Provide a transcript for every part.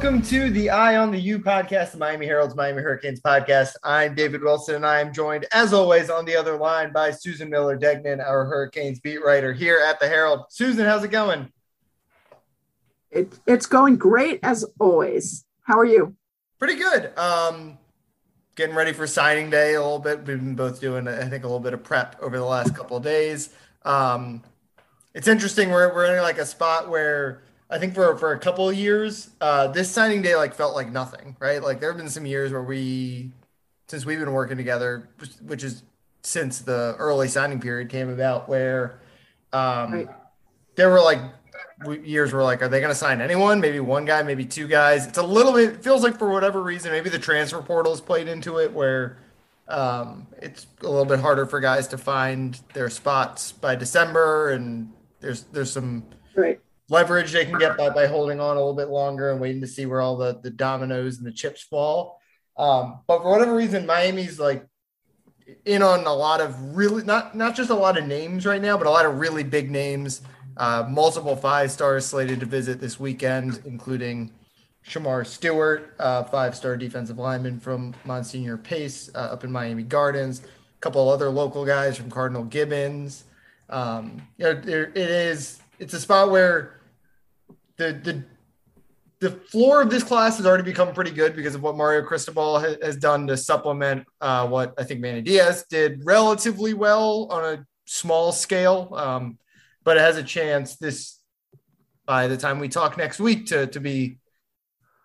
welcome to the Eye on the U podcast, the Miami Herald's Miami Hurricanes podcast. I'm David Wilson, and I am joined, as always, on the other line by Susan Miller Degnan, our Hurricanes beat writer here at the Herald. Susan, how's it going? It, it's going great as always. How are you? Pretty good. Um, getting ready for signing day a little bit. We've been both doing, I think, a little bit of prep over the last couple of days. Um, it's interesting. We're, we're in like a spot where I think for for a couple of years, uh, this signing day like felt like nothing, right? Like there have been some years where we, since we've been working together, which is since the early signing period came about, where um, right. there were like years where like, are they going to sign anyone? Maybe one guy, maybe two guys. It's a little bit it feels like for whatever reason, maybe the transfer portal has played into it, where um, it's a little bit harder for guys to find their spots by December, and there's there's some right leverage they can get by, by holding on a little bit longer and waiting to see where all the, the dominoes and the chips fall. Um, but for whatever reason, Miami's like in on a lot of really not not just a lot of names right now, but a lot of really big names. Uh, multiple five stars slated to visit this weekend, including Shemar Stewart, uh, five star defensive lineman from Monsignor Pace uh, up in Miami Gardens, a couple other local guys from Cardinal Gibbons. Um, you know, it is it's a spot where the the the floor of this class has already become pretty good because of what Mario Cristobal ha- has done to supplement uh, what I think Manny Diaz did relatively well on a small scale. Um, but it has a chance this by the time we talk next week to to be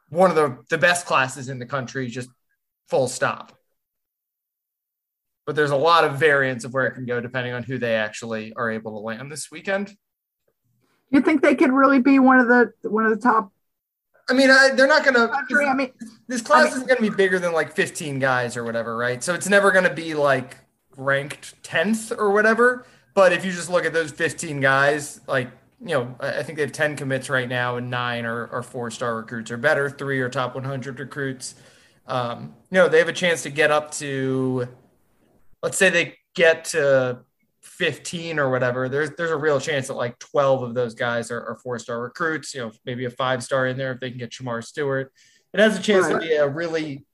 one of the, the best classes in the country, just full stop. But there's a lot of variance of where it can go depending on who they actually are able to land this weekend. You think they could really be one of the one of the top? I mean, I, they're not going to. I mean, this class I mean, isn't going to be bigger than like 15 guys or whatever, right? So it's never going to be like ranked 10th or whatever. But if you just look at those 15 guys, like you know, I think they have 10 commits right now, and nine are, are four star recruits or better. Three are top 100 recruits. Um, you know, they have a chance to get up to, let's say they get to 15 or whatever, there's there's a real chance that like 12 of those guys are, are four star recruits. You know, maybe a five star in there if they can get Shemar Stewart. It has a chance right. to be a really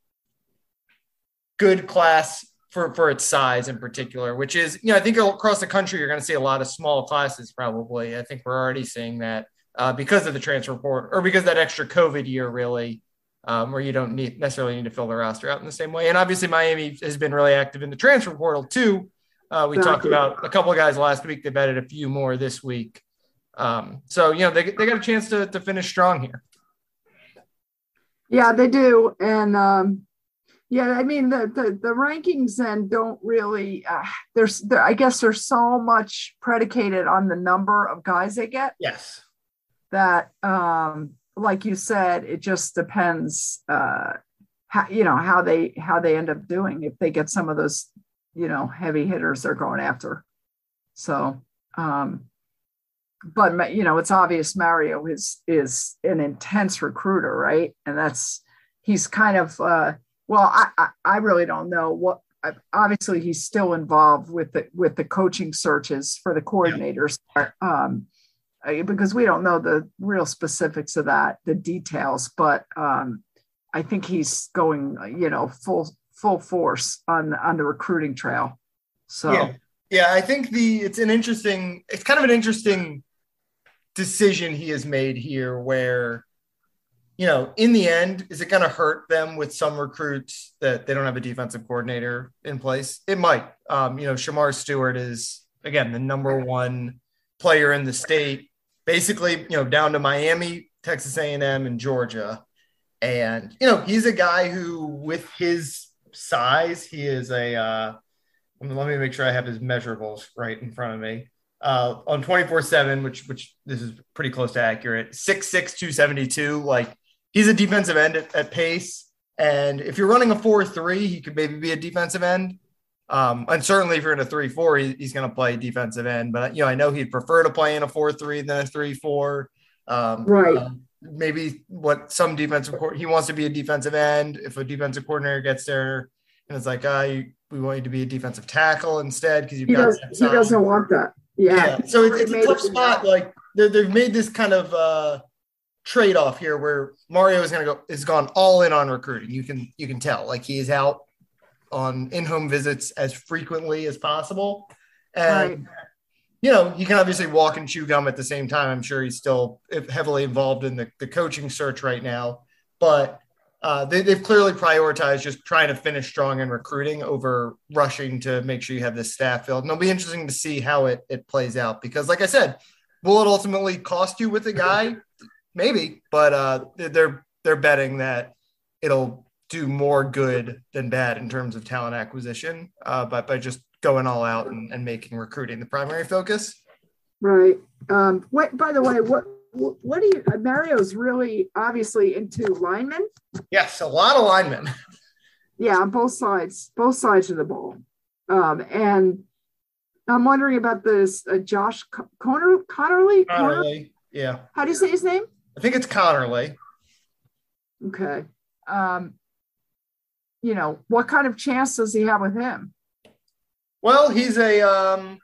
good class for for its size in particular, which is you know I think across the country you're going to see a lot of small classes probably. I think we're already seeing that uh, because of the transfer portal or because that extra COVID year really. Um, where you don't need necessarily need to fill the roster out in the same way. And obviously, Miami has been really active in the transfer portal too, uh, we talked about a couple of guys last week. They've added a few more this week. Um, so, you know, they, they got a chance to, to finish strong here. Yeah, they do. And um, yeah, I mean, the, the, the rankings then don't really, uh, there's, there, I guess there's so much predicated on the number of guys they get. Yes. That, um, like you said, it just depends, uh, how, you know, how they, how they end up doing if they get some of those you know heavy hitters they're going after. So, um, but you know it's obvious Mario is is an intense recruiter, right? And that's he's kind of uh, well, I, I I really don't know what. Obviously, he's still involved with the with the coaching searches for the coordinators. Yeah. Um, because we don't know the real specifics of that, the details, but um, I think he's going, you know, full full force on on the recruiting trail. So yeah, yeah, I think the it's an interesting, it's kind of an interesting decision he has made here, where you know, in the end, is it going to hurt them with some recruits that they don't have a defensive coordinator in place? It might. Um, you know, Shemar Stewart is again the number one player in the state, basically, you know, down to Miami, Texas A&M, and Georgia. And you know, he's a guy who, with his size, he is a. Uh, let me make sure I have his measurables right in front of me. Uh, on 24 7, which which this is pretty close to accurate. 6'6, 272. Like he's a defensive end at, at pace. And if you're running a 4 3, he could maybe be a defensive end. Um, and certainly if you're in a 3 4, he, he's going to play defensive end. But, you know, I know he'd prefer to play in a 4 3 than a 3 4. Um, right. Uh, maybe what some defensive he wants to be a defensive end. If a defensive coordinator gets there and it's like, uh, you, we want you to be a defensive tackle instead because you've he got does, he doesn't want that. Yeah. yeah. So it's, it's a tough spot. Like they've made this kind of uh, trade off here where Mario is going to go is gone all in on recruiting. You can you can tell like he is out on in home visits as frequently as possible, and right. You know he can obviously walk and chew gum at the same time. I'm sure he's still heavily involved in the, the coaching search right now, but uh, they, have clearly prioritized just trying to finish strong in recruiting over rushing to make sure you have this staff filled. And it'll be interesting to see how it, it plays out because, like I said, will it ultimately cost you with a guy? Maybe, but uh, they're they're betting that it'll do more good than bad in terms of talent acquisition, uh, but by just going all out and, and making recruiting the primary focus. Right. Um, what? By the way, what what do you mario's really obviously into linemen. Yes a lot of linemen. Yeah on both sides both sides of the ball. Um, and i'm wondering about this uh, josh Conner, conerly? Conerly yeah. How do you say his name? I think it's conerly. Okay. Um, you know what kind of chance does he have with him well he's a um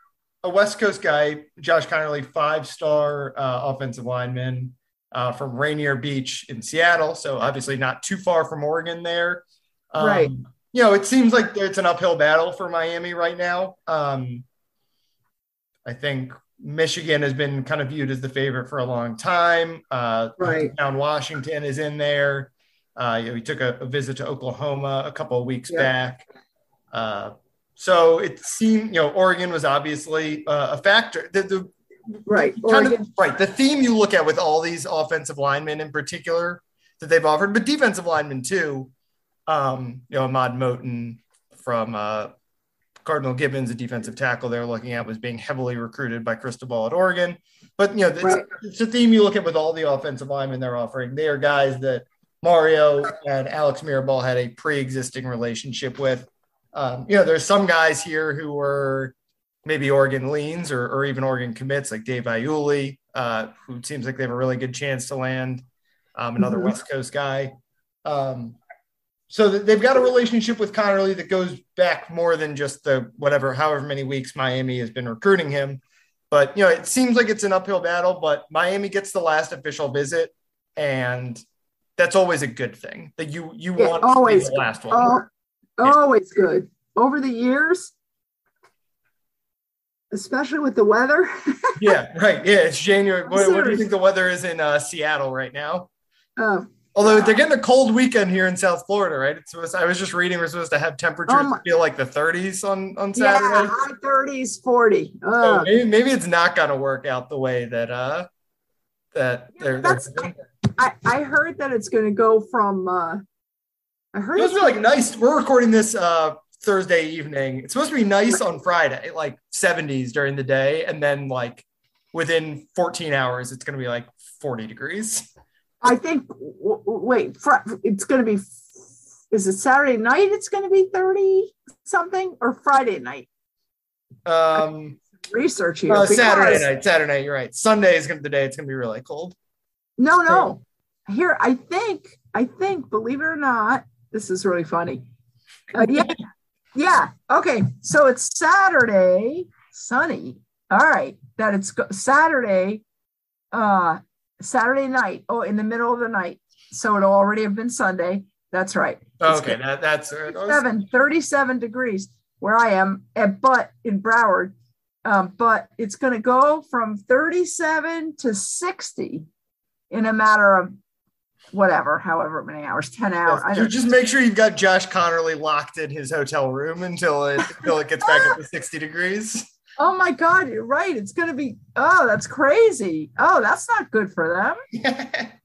a West Coast guy, Josh Conerly, five star uh, offensive lineman uh, from Rainier Beach in Seattle. So obviously not too far from Oregon there. Um, right. You know, it seems like it's an uphill battle for Miami right now. Um, I think Michigan has been kind of viewed as the favorite for a long time. Uh, right. Down Washington is in there. Uh, you know, he took a, a, visit to Oklahoma a couple of weeks back. Uh, so it seemed, you know, Oregon was obviously uh, a factor. The, the right, kind of, right. The theme you look at with all these offensive linemen in particular that they've offered, but defensive linemen too. Um, you know, Ahmad Moten from uh, Cardinal Gibbons, a defensive tackle they're looking at, was being heavily recruited by Cristobal at Oregon. But you know, it's, right. it's a theme you look at with all the offensive linemen they're offering. They are guys that Mario and Alex Mirabal had a pre-existing relationship with. Um, you know, there's some guys here who were maybe Oregon leans or, or even Oregon commits, like Dave Iuli, uh, who seems like they have a really good chance to land. Um, another mm-hmm. West Coast guy. Um, so they've got a relationship with Conerly that goes back more than just the whatever, however many weeks Miami has been recruiting him. But you know, it seems like it's an uphill battle. But Miami gets the last official visit, and that's always a good thing. That you you want always the last one. Always good. Over the years, especially with the weather. yeah, right. Yeah, it's January. What, what, do you think the weather is in uh, Seattle right now? Oh. Although they're getting a cold weekend here in South Florida, right? It's supposed, I was just reading we're supposed to have temperatures oh feel like the 30s on, on Saturday. Yeah, high 30s, 40. So maybe, maybe it's not going to work out the way that uh that yeah, they're, they're I, I heard that it's going to go from uh I heard it was really like nice. We're recording this uh, Thursday evening. It's supposed to be nice on Friday, like 70s during the day, and then like within 14 hours, it's going to be like 40 degrees. I think. W- wait, fr- it's going to be. Is it Saturday night? It's going to be 30 something, or Friday night? Um, research here. Uh, Saturday night. Saturday night. You're right. Sunday is going to be the day. It's going to be really cold. No, no. Here, I think. I think. Believe it or not, this is really funny. Uh, yeah. Yeah. Okay. So it's Saturday, sunny. All right. That it's Saturday, uh, Saturday night. Oh, in the middle of the night. So it'll already have been Sunday. That's right. okay. That, that's uh, 37, 37 degrees where I am, at, but in Broward. Um, but it's going to go from 37 to 60 in a matter of whatever, however many hours, 10 hours. Just make sure you've got Josh Conerly locked in his hotel room until it until it gets back up to 60 degrees. Oh my God, you're right. It's gonna be oh, that's crazy. Oh, that's not good for them.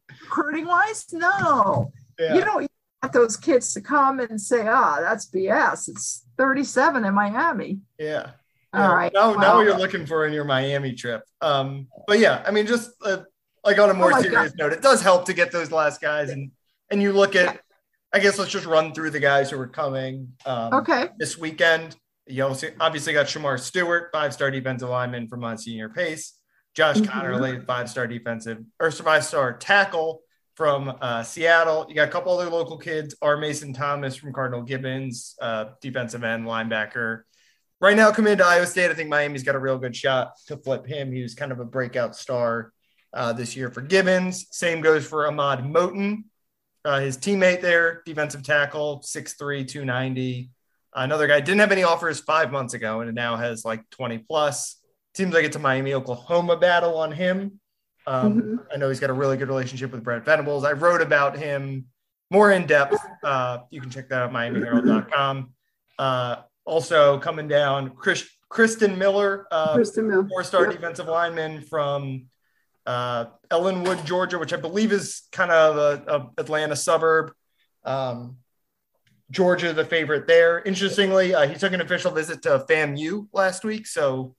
Recruiting wise, no. Yeah. You don't want those kids to come and say, ah, oh, that's BS. It's 37 in Miami. Yeah. All yeah. right. Now, well, now you're looking for in your Miami trip. Um, but yeah, I mean, just uh, like on a more oh serious God. note, it does help to get those last guys and and you look at I guess let's just run through the guys who are coming um, okay this weekend. You also obviously got Shemar Stewart, five-star defensive lineman from Monsignor Pace. Josh mm-hmm. Conerly, five-star defensive or five-star tackle from uh, Seattle. You got a couple other local kids. R. Mason Thomas from Cardinal Gibbons, uh, defensive end, linebacker. Right now, coming to Iowa State, I think Miami's got a real good shot to flip him. He was kind of a breakout star uh, this year for Gibbons. Same goes for Ahmad Moten, uh, his teammate there, defensive tackle, 6'3, 290. Another guy didn't have any offers five months ago and now has like 20 plus. Seems like it's a Miami Oklahoma battle on him. Um, mm-hmm. I know he's got a really good relationship with Brent Venables. I wrote about him more in depth. Uh, you can check that out MiamiHerald.com. Uh, also coming down, Chris, Christen Miller, uh, Christen Miller. four-star yep. defensive lineman from uh, Ellenwood, Georgia, which I believe is kind of a, a Atlanta suburb. Um, Georgia, the favorite there. Interestingly, uh, he took an official visit to FAMU last week, so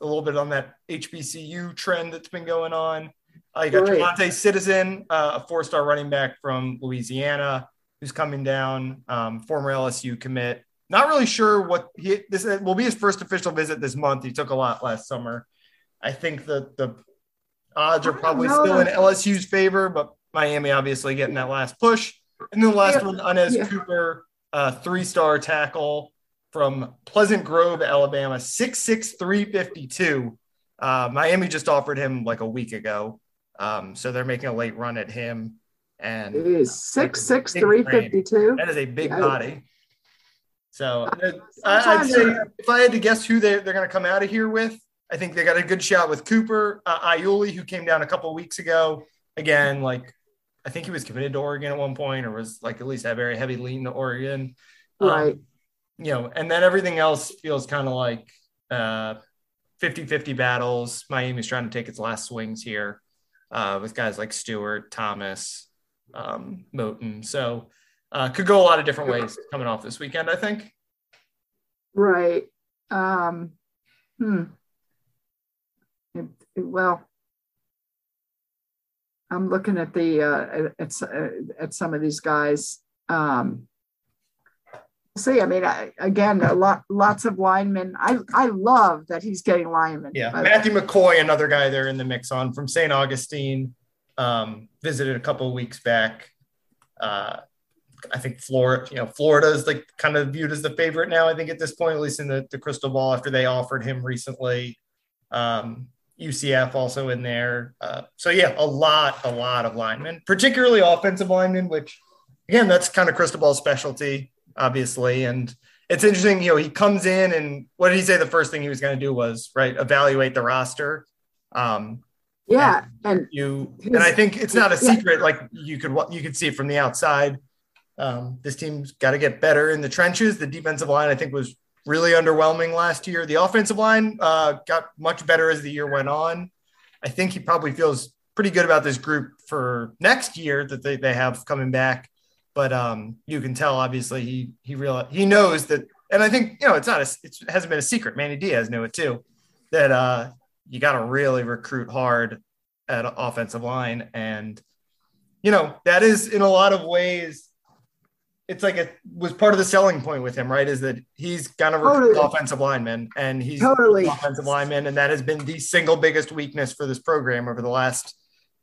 a little bit on that HBCU trend that's been going on. Uh, you got Javante Citizen, uh, a four-star running back from Louisiana, who's coming down, um, former LSU commit. Not really sure what he, this will be his first official visit this month. He took a lot last summer. I think that the odds are probably still in LSU's favor, but Miami obviously getting that last push. And then the last yeah. one, Anez yeah. Cooper, uh, three-star tackle from Pleasant Grove, Alabama, 6'6", 352. Uh, Miami just offered him like a week ago. Um, so they're making a late run at him. And it is 6'6", 352. That is a big yeah. body. So I, would say if I had to guess who they, they're going to come out of here with, I think they got a good shot with Cooper uh, Iuli, who came down a couple of weeks ago. Again, like I think he was committed to Oregon at one point, or was like at least a very heavy lean to Oregon. Um, right. Um, you know, and then everything else feels kind of like uh, 50-50 battles. Miami's trying to take its last swings here uh, with guys like Stewart, Thomas, um, Moten. So uh, could go a lot of different ways coming off this weekend, I think. Right. Um, hmm. Well, I'm looking at the uh, at, uh, at some of these guys. Um, see, I mean, I, again, a lot, lots of linemen. I I love that he's getting linemen. Yeah, Matthew McCoy, another guy there in the mix on from St. Augustine. Um, visited a couple of weeks back. Uh, I think Florida, you know, Florida is like kind of viewed as the favorite now. I think at this point, at least in the, the crystal ball, after they offered him recently. Um, UCF also in there. Uh, so yeah, a lot, a lot of linemen, particularly offensive linemen, which again, that's kind of Cristobal specialty, obviously. And it's interesting, you know, he comes in and what did he say? The first thing he was going to do was right evaluate the roster. Um, yeah, and, and you and I think it's not a secret. Yeah. Like you could you could see it from the outside. Um, this team's got to get better in the trenches. The defensive line, I think, was really underwhelming last year. The offensive line uh, got much better as the year went on. I think he probably feels pretty good about this group for next year that they, they have coming back. But um, you can tell, obviously, he he real he knows that, and I think you know it's not a, it hasn't been a secret. Manny Diaz knew it too, that uh, you got to really recruit hard at offensive line, and you know that is in a lot of ways it's like it was part of the selling point with him, right? Is that he's kind of totally. offensive lineman and he's totally offensive lineman, and that has been the single biggest weakness for this program over the last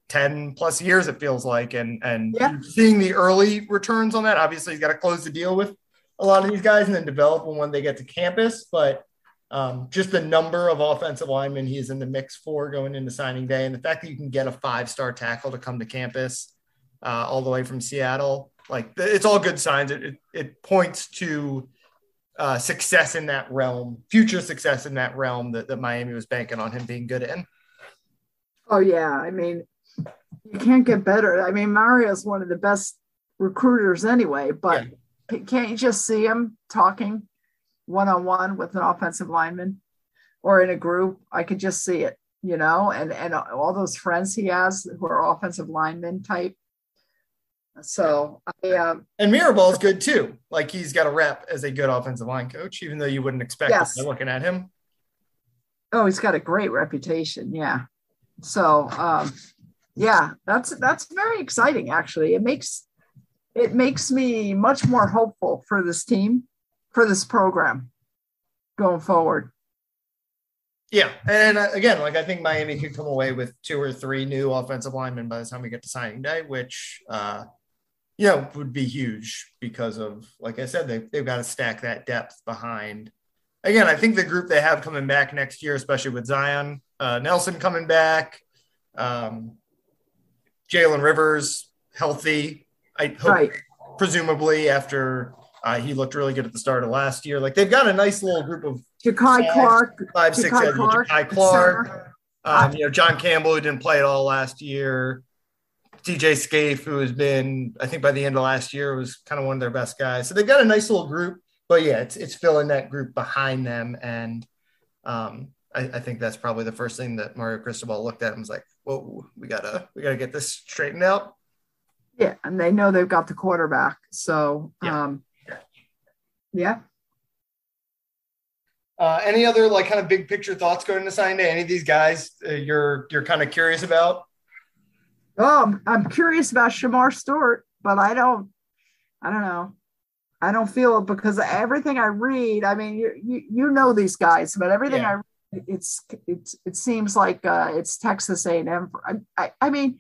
10 plus years, it feels like. And and yeah. seeing the early returns on that, obviously he's got to close the deal with a lot of these guys and then develop them when they get to campus. But um, just the number of offensive linemen he's in the mix for going into signing day, and the fact that you can get a five-star tackle to come to campus uh, all the way from Seattle like it's all good signs. It, it, it points to uh, success in that realm, future success in that realm that, that Miami was banking on him being good in. Oh yeah, I mean, you can't get better. I mean, Mario's one of the best recruiters anyway, but yeah. can't you just see him talking one on one with an offensive lineman or in a group? I could just see it, you know, and and all those friends he has who are offensive linemen type. So I um, and Mirabal is good too. Like he's got a rep as a good offensive line coach, even though you wouldn't expect yes. it looking at him. Oh, he's got a great reputation. Yeah. So um, yeah, that's that's very exciting. Actually, it makes it makes me much more hopeful for this team, for this program going forward. Yeah, and uh, again, like I think Miami could come away with two or three new offensive linemen by the time we get to signing day, which uh, know, would be huge because of, like I said, they, they've got to stack that depth behind. Again, I think the group they have coming back next year, especially with Zion uh, Nelson coming back, Um, Jalen Rivers healthy. I hope, Right. presumably after uh, he looked really good at the start of last year. Like they've got a nice little group of Jakai Yeah. Clark, five, six, Jakai seven. Clark, Jakai Clark. Um, you know, John Campbell, who didn't play at all last year. DJ Scaife, who has been, I think by the end of last year, was kind of one of their best guys. So they've got a nice little group. But yeah, it's it's filling that group behind them. And um, I, I think that's probably the first thing that Mario Cristobal looked at and was like, whoa, we gotta we gotta get this straightened out. Yeah, and they know they've got the quarterback. So, Yeah. um, yeah. Uh, any other like kind of big picture thoughts going to sign day? Any of these guys uh, you're you're kind of curious about? Oh, I'm- curious about Shemar Stewart, but I don't, I don't know. I don't feel it because everything I read, I mean, you you, you know these guys, but everything Yeah. I read, it's it's it seems like uh, it's Texas A&M. I, I, I mean,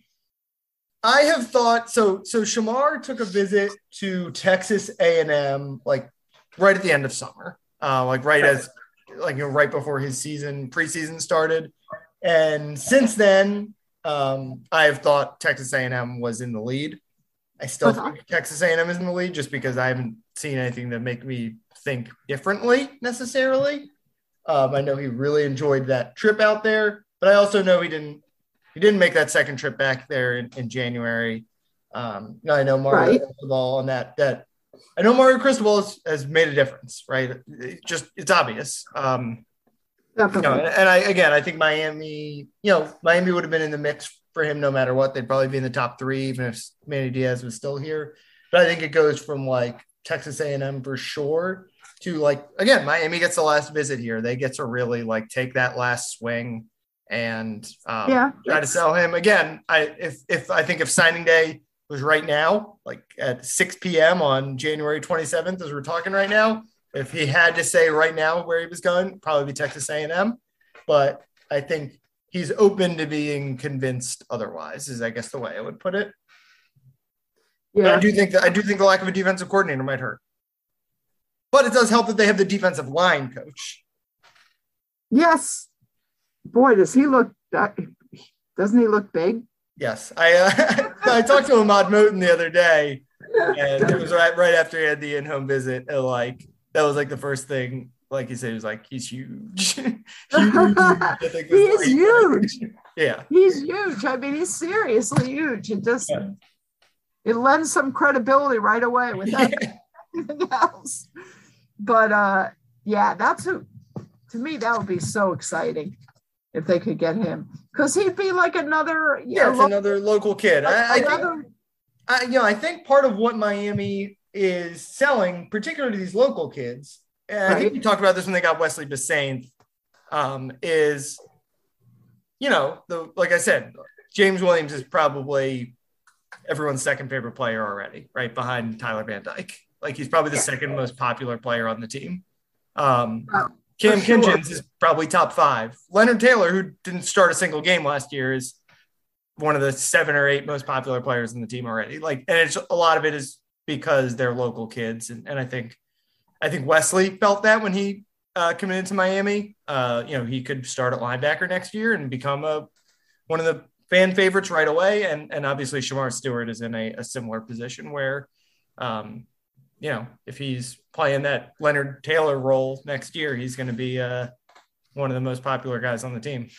I have thought so. So Shemar took a visit to Texas A and M, like right at the end of summer, uh, like right as, like you know, right before his season preseason started, and since then, um, I have thought Texas A and M was in the lead. I still Uh-huh. think Texas A and M is in the lead, just because I haven't seen anything that make me think differently necessarily. Um, I know he really enjoyed that trip out there, but I also know he didn't he didn't make that second trip back there in, in January. Um, I know Mario Right. Cristobal on that that I know Mario Cristobal has, has made a difference, right? It just it's obvious. Um, you know, and, and I again I think Miami, you know, Miami would have been in the mix for him no matter what. They'd probably be in the top three, even if Manny Diaz was still here. But I think it goes from like Texas A&M for sure to like again, Miami gets the last visit here. They get to really like take that last swing and um, Yeah, try to sell him again. I if if I think if signing day was right now, like at 6 p.m. on January 27th, as we're talking right now, if he had to say right now where he was going, probably be Texas A&M. But I think he's open to being convinced otherwise. Is I guess the way I would put it. But I do think that I do think the lack of a defensive coordinator might hurt. But it does help that they have the defensive line coach. yes. Boy, does he look? that- Doesn't he look big? Yes, I uh, I talked to Ahmad Moten the other day, and it was right right after he had the in-home visit. And like that was like the first thing. Like he said, he was like, he's huge. huge. I He is the- huge. Yeah, He's huge. I mean, he's seriously huge. It just Yeah. it lends some credibility right away without anything else. But uh yeah, that's who to me that would be so exciting if they could get him because he'd be like another you yeah. know, It's lo- another local kid. I, I think I, you know, I think part of what Miami is selling, particularly to these local kids, and I think we talked about this when they got Wesley Bissainthe, um, is, you know, the like I said, James Williams is probably everyone's second favorite player already, right behind Tyler Van Dyke. Like he's probably the Yeah. second most popular player on the team. Um, Oh, Cam sure. Kinchens is probably top five. Leonard Taylor, who didn't start a single game last year, is one of the seven or eight most popular players in the team already. Like, and it's a lot of it is because they're local kids, and, and I think, I think Wesley felt that when he uh, committed to Miami. Uh, you know, he could start at linebacker next year and become a one of the fan favorites right away. And and obviously Shemar Stewart is in a, a similar position where, um, you know, if he's playing that Leonard Taylor role next year, he's going to be uh, one of the most popular guys on the team.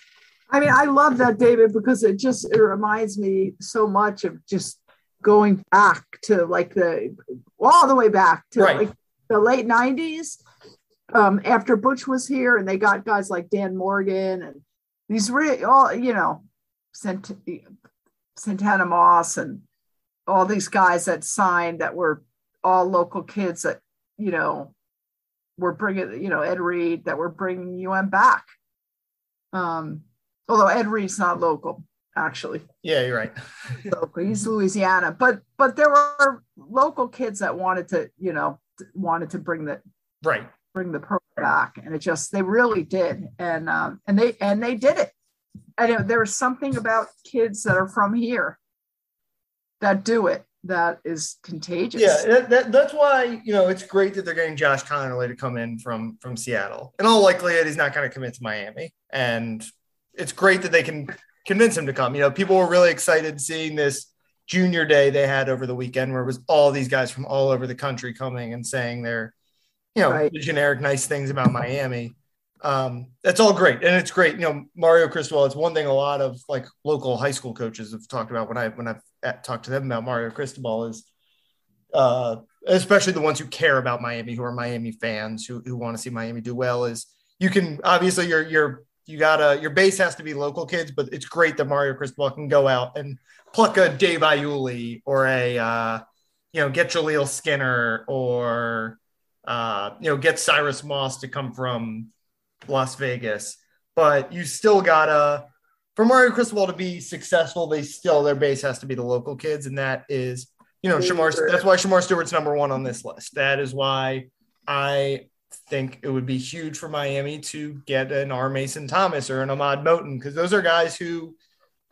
I mean, I love that, David, because it just it reminds me so much of just going back to like the all the way back to Right. like the late '90s. Um, after Butch was here, and they got guys like Dan Morgan and these re- all you know, Sant- Santana Moss and all these guys that signed that were all local kids that you know were bringing you know Ed Reed that were bringing UM back. Um, although Ed Reed's not local, actually. Yeah, you're right. Local. He's Louisiana. But but there were local kids that wanted to, you know, wanted to bring the right. bring the program back. And it just they really did. And um and they and they did it. And it, there was something about kids that are from here that do it that is contagious. Yeah, that, that, that's why you know it's great that they're getting Josh Conerly to come in from from Seattle. In all likelihood, he's not going to commit to Miami, and it's great that they can convince him to come. You know, people were really excited seeing this junior day they had over the weekend where it was all these guys from all over the country coming and saying their, you know, right. generic nice things about Miami. Um, that's all great. And it's great. You know, Mario Cristobal, it's one thing a lot of like local high school coaches have talked about when I, when I've talked to them about Mario Cristobal is, uh, especially the ones who care about Miami, who are Miami fans, who, who want to see Miami do well is you can obviously you're, you're, you gotta, your base has to be local kids, but it's great that Mario Cristobal can go out and pluck a Dave Iuli or a, uh, you know, get Jaleel Skinner or, uh, you know, get Cyrus Moss to come from Las Vegas. But you still gotta, for Mario Cristobal to be successful, they still, their base has to be the local kids. And that is, you know, Shemar, that's why Shemar Stewart's number one on this list. That is why I think it would be huge for Miami to get an R. Mason Thomas or an Ahmad Moten because those are guys who,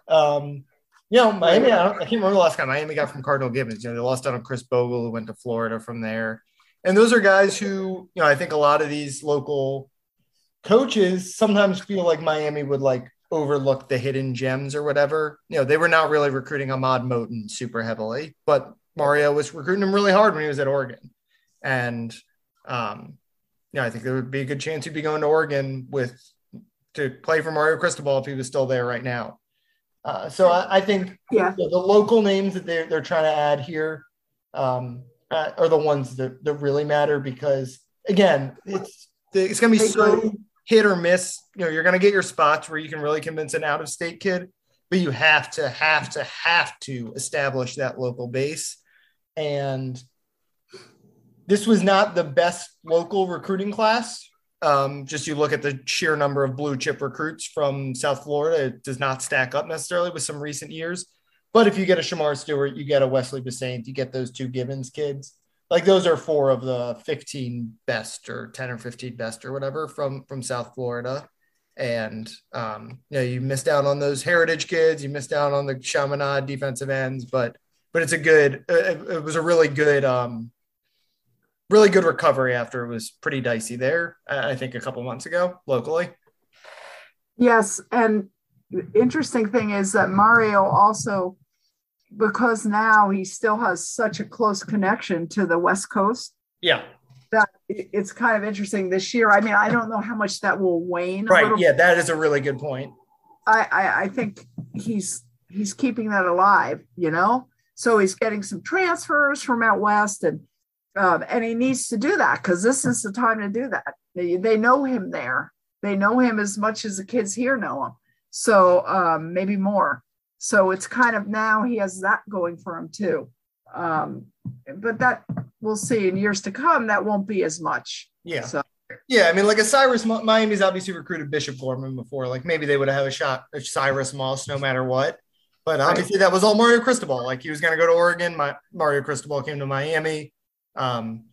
um, you know, Miami, I, I, can't remember the last time Miami got from Cardinal Gibbons. You know, they lost out on Chris Bogle, who went to Florida from there. And those are guys who, you know, I think a lot of these local coaches sometimes feel like Miami would like overlook the hidden gems or whatever. You know, they were not really recruiting Ahmad Moten super heavily, but Mario was recruiting him really hard when he was at Oregon. And, um, yeah, I think there would be a good chance he'd be going to Oregon with to play for Mario Cristobal if he was still there right now. Uh, so I, I, think yeah. the, the, local names that they're, they're trying to add here um, uh, are the ones that, that really matter because again, it's it's going to be so hit or miss. You know, you're going to get your spots where you can really convince an out of state kid, but you have to have to have to establish that local base. And this was not the best local recruiting class um, just you look at the sheer number of blue chip recruits from South Florida, it does not stack up necessarily with some recent years. But if you get a Shemar Stewart, you get a Wesley Bissainthe, you get those two Gibbons kids. Like those are four of the 15 best or 10 or 15 best or whatever from from South Florida. And um, you know, you missed out on those heritage kids, you missed out on the Chaminade defensive ends, but but it's a good it, it was a really good um really good recovery after it was pretty dicey there. I think a couple months ago locally. Yes, and interesting thing is that Mario also, because now he still has such a close connection to the West Coast. Yeah. That it's kind of interesting this year. I mean, I don't know how much that will wane. Right. Yeah, that is a really good point. I, I I think he's he's keeping that alive. You know, so he's getting some transfers from out west and um, and he needs to do that because this is the time to do that. They, they know him there. They know him as much as the kids here know him. So um, maybe more. So it's kind of now he has that going for him too. Um, but that we'll see in years to come. That won't be as much. Yeah. So. Yeah, I mean, like a Cyrus Miami's obviously recruited Bishop Gorman before. Like maybe they would have a shot at Cyrus Moss no matter what. But obviously right. that was all Mario Cristobal. Like he was going to go to Oregon. My Mario Cristobal came to Miami um,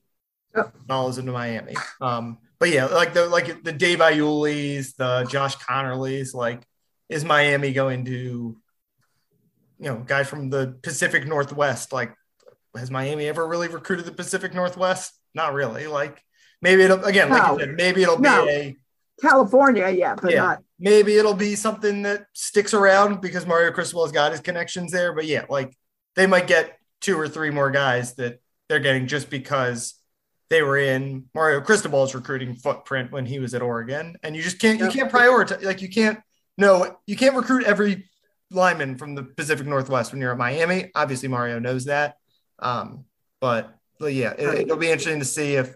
yep. dollars into Miami. Um, but yeah, like the like the Dave Iuli's, the Josh Conerly's, like is Miami going to, you know, guy from the Pacific Northwest? Like, has Miami ever really recruited the Pacific Northwest? Not really. Like, maybe it'll again, like no. said, maybe it'll no. be a California, yeah, but yeah. not. Maybe it'll be something that sticks around because Mario Cristobal has got his connections there. But yeah, like they might get two or three more guys that they're getting just because they were in Mario Cristobal's recruiting footprint when he was at Oregon. And you just can't, you can't prioritize, like, you can't, no, you can't recruit every lineman from the Pacific Northwest when you're at Miami. Obviously, Mario knows that. Um, but, but yeah, it, will be interesting to see if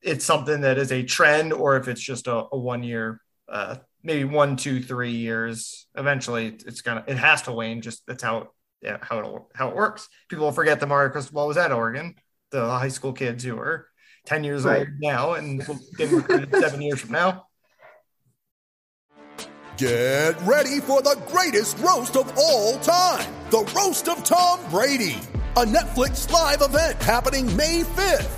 it's something that is a trend or if it's just a, a one year, uh, maybe one, two, three years. Eventually, it's gonna, it has to wane. Just that's how how it how it works. People forget that Mario Cristobal was at Oregon. The high school kids who are ten years right. old now and get recruited seven years from now. Get ready for the greatest roast of all time: the roast of Tom Brady, a Netflix live event happening May fifth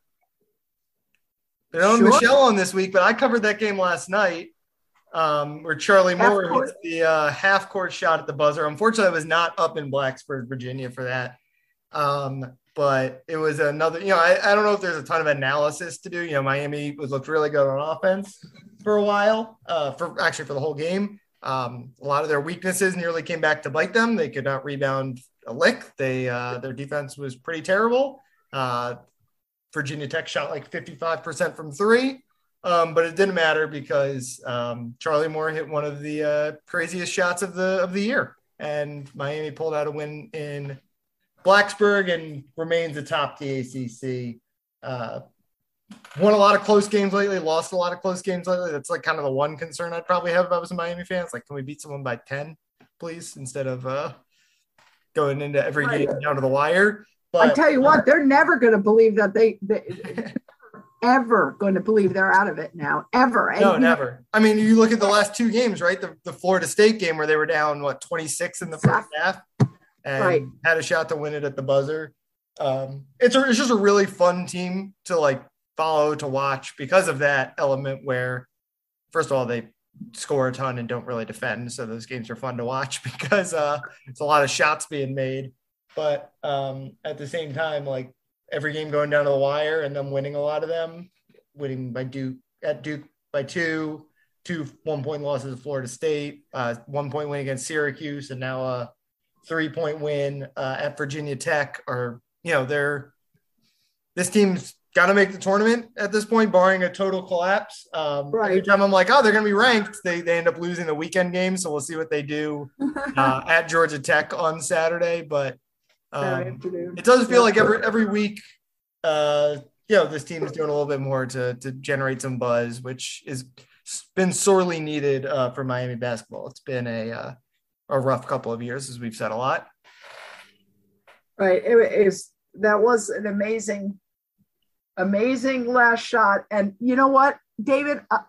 They don't have Sure. Michelle on this week, but I covered that game last night um, where Charlie Half Moore court. hits the uh, half court shot at the buzzer. Unfortunately, I was not up in Blacksburg, Virginia for that. Um, but it was another, you know, I, I don't know if there's a ton of analysis to do. You know, Miami was looked really good on offense for a while, uh, for actually for the whole game. Um, a lot of their weaknesses nearly came back to bite them. They could not rebound a lick. They uh, their defense was pretty terrible. Uh, Virginia Tech shot like 55% from three, um, but it didn't matter because um, Charlie Moore hit one of the uh, craziest shots of the of the year, and Miami pulled out a win in Blacksburg and remains atop the ACC. Uh, won a lot of close games lately, lost a lot of close games lately. That's like kind of the one concern I'd probably have if I was a Miami fan. It's like, can we beat someone by 10, please, instead of uh, going into every Right. game down to the wire? I tell you what, they're never going to believe that they, they ever going to believe they're out of it now, ever. No, you know, never. I mean, you look at the last two games, right? The, the Florida State game where they were down what 26 in the first half and Right. had a shot to win it at the buzzer. Um, it's a, it's just a really fun team to like follow to watch because of that element where first of all they score a ton and don't really defend, so those games are fun to watch because uh, it's a lot of shots being made. But um, at the same time, like every game going down to the wire and them winning a lot of them, winning by Duke at Duke by two, two one point losses to Florida State, uh, one point win against Syracuse, and now a three point win uh, at Virginia Tech. Or you know, they're this team's got to make the tournament at this point, barring a total collapse. Um, Every time I'm like, oh, they're going to be ranked, they they end up losing the weekend game. So we'll see what they do uh, at Georgia Tech on Saturday. But um, it does feel like every every week, uh, you know, this team is doing a little bit more to to generate some buzz, which is been sorely needed uh, for Miami basketball. It's been a uh, a rough couple of years, as we've said a lot. Right. It is that was an amazing, amazing last shot. And you know what, David? Uh,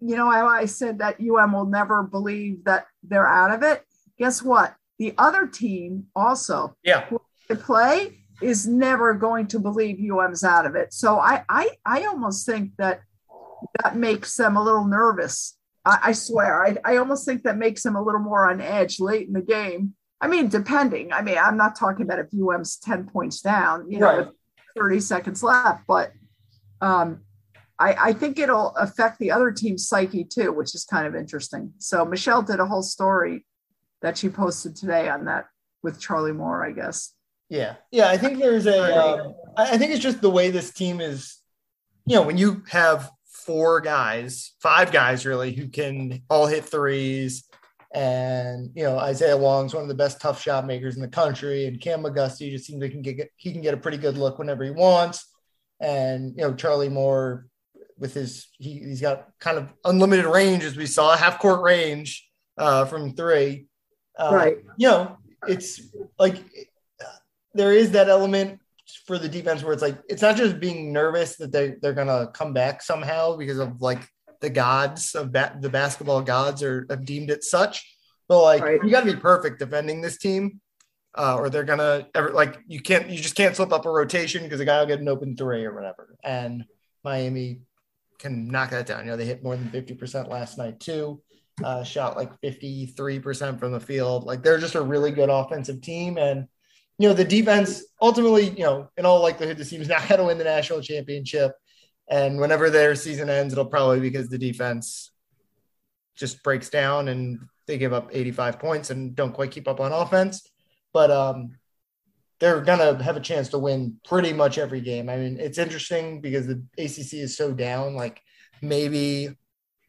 you know how I said that UM will never believe that they're out of it. Guess what? The other team also Yeah, to play is never going to believe UM's out of it. So I I I almost think that that makes them a little nervous. I, I swear, I, I almost think that makes them a little more on edge late in the game. I mean, depending. I mean, I'm not talking about if UM's 10 points down, you know, Right. with 30 seconds left, but um, I, I think it'll affect the other team's psyche too, which is kind of interesting. So Michelle did a whole story that she posted today on that with Charlie Moore, I guess. yeah, yeah. I think there's a. Um, I think it's just the way this team is. You know, when you have four guys, five guys really, who can all hit threes, and you know Isaiah Wong's one of the best tough shot makers in the country, and Cam McGusty just seems like he can get he can get a pretty good look whenever he wants, and you know Charlie Moore with his he, he's got kind of unlimited range as we saw half court range uh, from three, uh, right. You know, it's like there is that element for the defense where it's like it's not just being nervous that they they're gonna come back somehow because of like the gods of ba- the basketball gods are have deemed it such, but like Right. you got to be perfect defending this team, uh, or they're gonna ever like you can't you just can't slip up a rotation because a guy will get an open three or whatever, and Miami can knock that down. You know they hit more than fifty percent last night too. Uh, shot like 53% from the field. Like they're just a really good offensive team. And, you know, the defense ultimately, you know, in all likelihood, the team's not going to win the national championship. And whenever their season ends, it'll probably be because the defense just breaks down and they give up 85 points and don't quite keep up on offense. But um, they're going to have a chance to win pretty much every game. I mean, it's interesting because the ACC is so down. Like maybe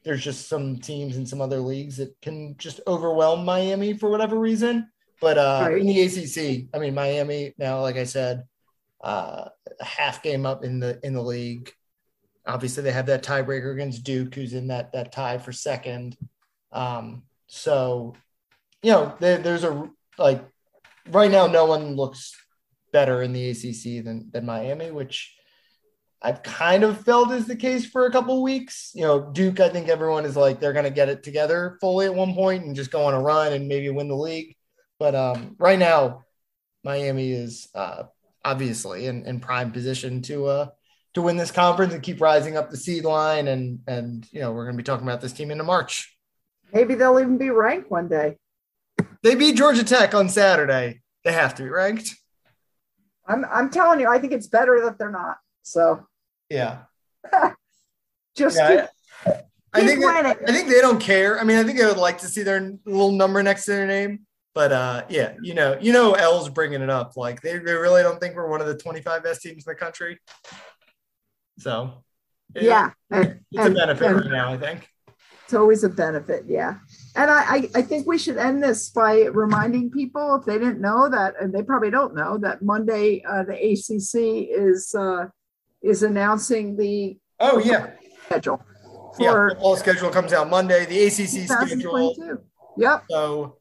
there's just some teams in some other leagues that can just overwhelm Miami for whatever reason. But uh, Right. in the ACC, I mean, Miami now, like I said, uh, a half game up in the in the league. Obviously, they have that tiebreaker against Duke, who's in that that tie for second. Um, so, you know, there, there's a like right now, no one looks better in the ACC than than Miami, which I've kind of felt is the case for a couple weeks. You know, Duke, I think everyone is like they're going to get it together fully at one point and just go on a run and maybe win the league. But um, right now, Miami is uh, obviously in, in prime position to uh, to win this conference and keep rising up the seed line. And and you know we're going to be talking about this team into March. Maybe they'll even be ranked one day. They beat Georgia Tech on Saturday. They have to be ranked. I'm I'm telling you, I think it's better that they're not. So Yeah, just yeah. keep, I, keep think winning. I think they don't care. I mean, I think they would like to see their little number next to their name. But uh, yeah, you know, you know, L's bringing it up. Like they, they really don't think we're one of the 25 best teams in the country. So it- yeah. And, it's a benefit and right now. I think. it's always a benefit. Yeah. And I, I, I think we should end this by reminding people if they didn't know that, and they probably don't know that Monday uh, the ACC is uh, is announcing the Oh yeah, schedule yeah. for Football schedule comes out Monday. The ACC schedule. 2022. Yep. So.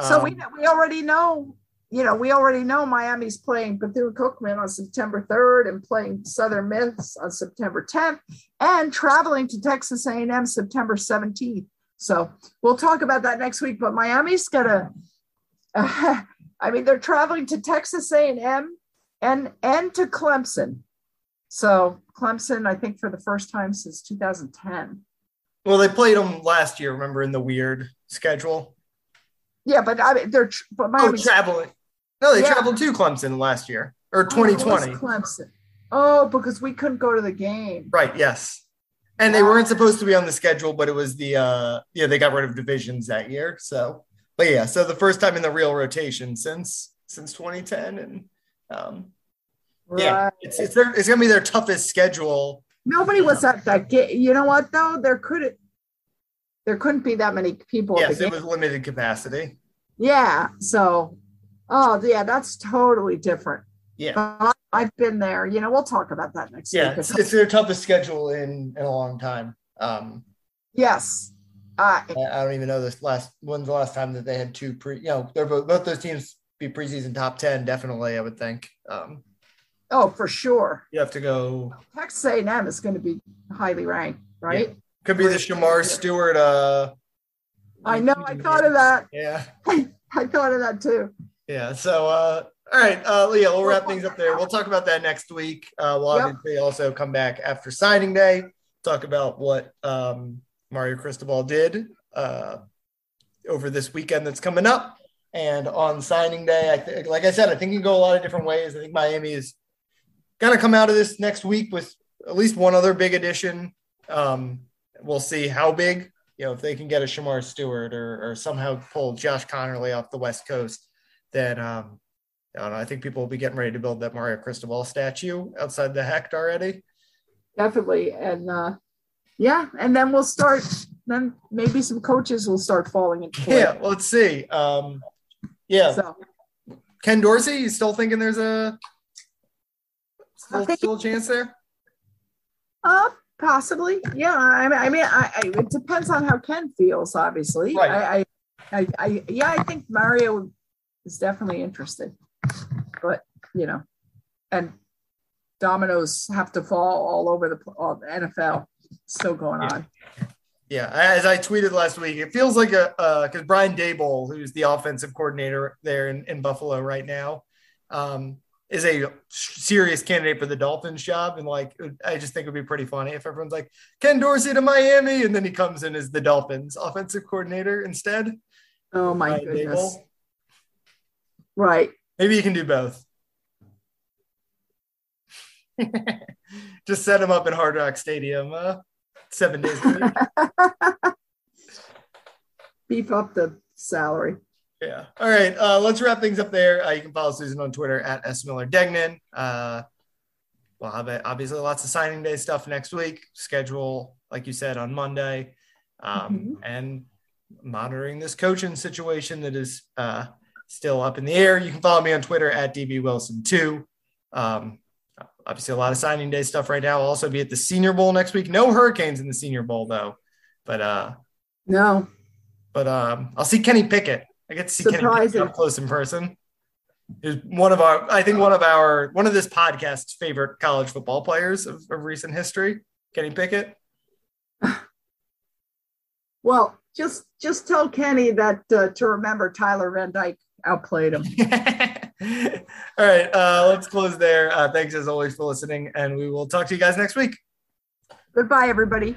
So we um, we already know, you know, we already know Miami's playing Bethune Cookman on September 3rd and playing Southern Miss on September 10th and traveling to Texas A&M September 17th. So we'll talk about that next week. But Miami's gonna, I mean, they're traveling to Texas A&M and and to Clemson. So Clemson, I think for the first time since 2010. Well, they played them last year. Remember in the weird schedule. Yeah, but I mean, they're but Oh, traveling. No, they Yeah. traveled to Clemson last year or Oh, 2020. Clemson. Oh, because we couldn't go to the game. Right. Yes. And they weren't supposed to be on the schedule, but it was the uh yeah they got rid of divisions that year. So, but yeah, so the first time in the real rotation since since 2010, and um yeah, it's it's their, it's gonna be their toughest schedule. Nobody was at that game. You know what though? There could there couldn't be that many people Yes, it was limited capacity. yeah. So, oh yeah, that's totally different. Yeah, But I've been there. You know, we'll talk about that next yeah, it's, it's their toughest schedule in in a long time. Um, yes. Uh, I, I don't even know this last when's the last time that they had two pre. You know, they're both, both those teams be preseason top ten. Definitely, I would think. Um, oh, for sure. you have to go. Texas A&M is going to be highly ranked, right? Could be the Shemar Stewart. Uh, I know. I thought of that. Yeah, I thought of that too. yeah. So, uh, all right, uh, Leah, we'll wrap things up there. We'll talk about that next week. Uh, we'll Yep. obviously also come back after signing day, talk about what um, Mario Cristobal did uh, over this weekend that's coming up. And on signing day, I think, like I said, I think it can go a lot of different ways. I think Miami is going to come out of this next week with at least one other big addition. Um, we'll see how big, you know, if they can get a Shemar Stewart or, or somehow pull Josh Conerly off the West Coast, then um, I don't know. I think people will be getting ready to build that Mario Cristobal statue outside the Hecht already. definitely and uh yeah and then we'll start then maybe some coaches will start falling into place. Yeah, well, let's see. Um, yeah, so Ken Dorsey, you still thinking there's a still, think- still a chance there? uh possibly yeah i mean i mean I, I it depends on how ken feels obviously Right. I, I i i yeah i think mario is definitely interested but you know and dominoes have to fall all over the all the nfl still going Yeah. on Yeah, as I tweeted last week, it feels like a because Brian Daboll, who's the offensive coordinator there in, in Buffalo right now, um, is a serious candidate for the Dolphins job. And like, I just think it'd be pretty funny if everyone's like Ken Dorsey to Miami, and then he comes in as the Dolphins offensive coordinator instead. oh my Brian goodness Daboll. right Maybe you can do both. just set him up in Hard Rock Stadium uh, seven days a week. beef up the salary Yeah. All right. Uh, let's wrap things up there. Uh, you can follow Susan on Twitter at S Miller Degnan. Uh, we'll have obviously lots of signing day stuff next week. Schedule, like you said, on Monday, um, and monitoring this coaching situation that is uh, still up in the air. You can follow me on Twitter at DB Wilson too. Um, obviously, a lot of signing day stuff right now. I'll also be at the Senior Bowl next week. No Hurricanes in the Senior Bowl though, but uh, No, but um, I'll see Kenny Pickett. I get to see Kenny Pickett up close in person. He's one of our, I think one of our, one of this podcast's favorite college football players of, of recent history. Kenny Pickett. well, just just tell Kenny that uh, to remember Tyler Van Dyke outplayed him. All right, uh, let's close there. Uh, thanks as always for listening, and we will talk to you guys next week. Goodbye, everybody.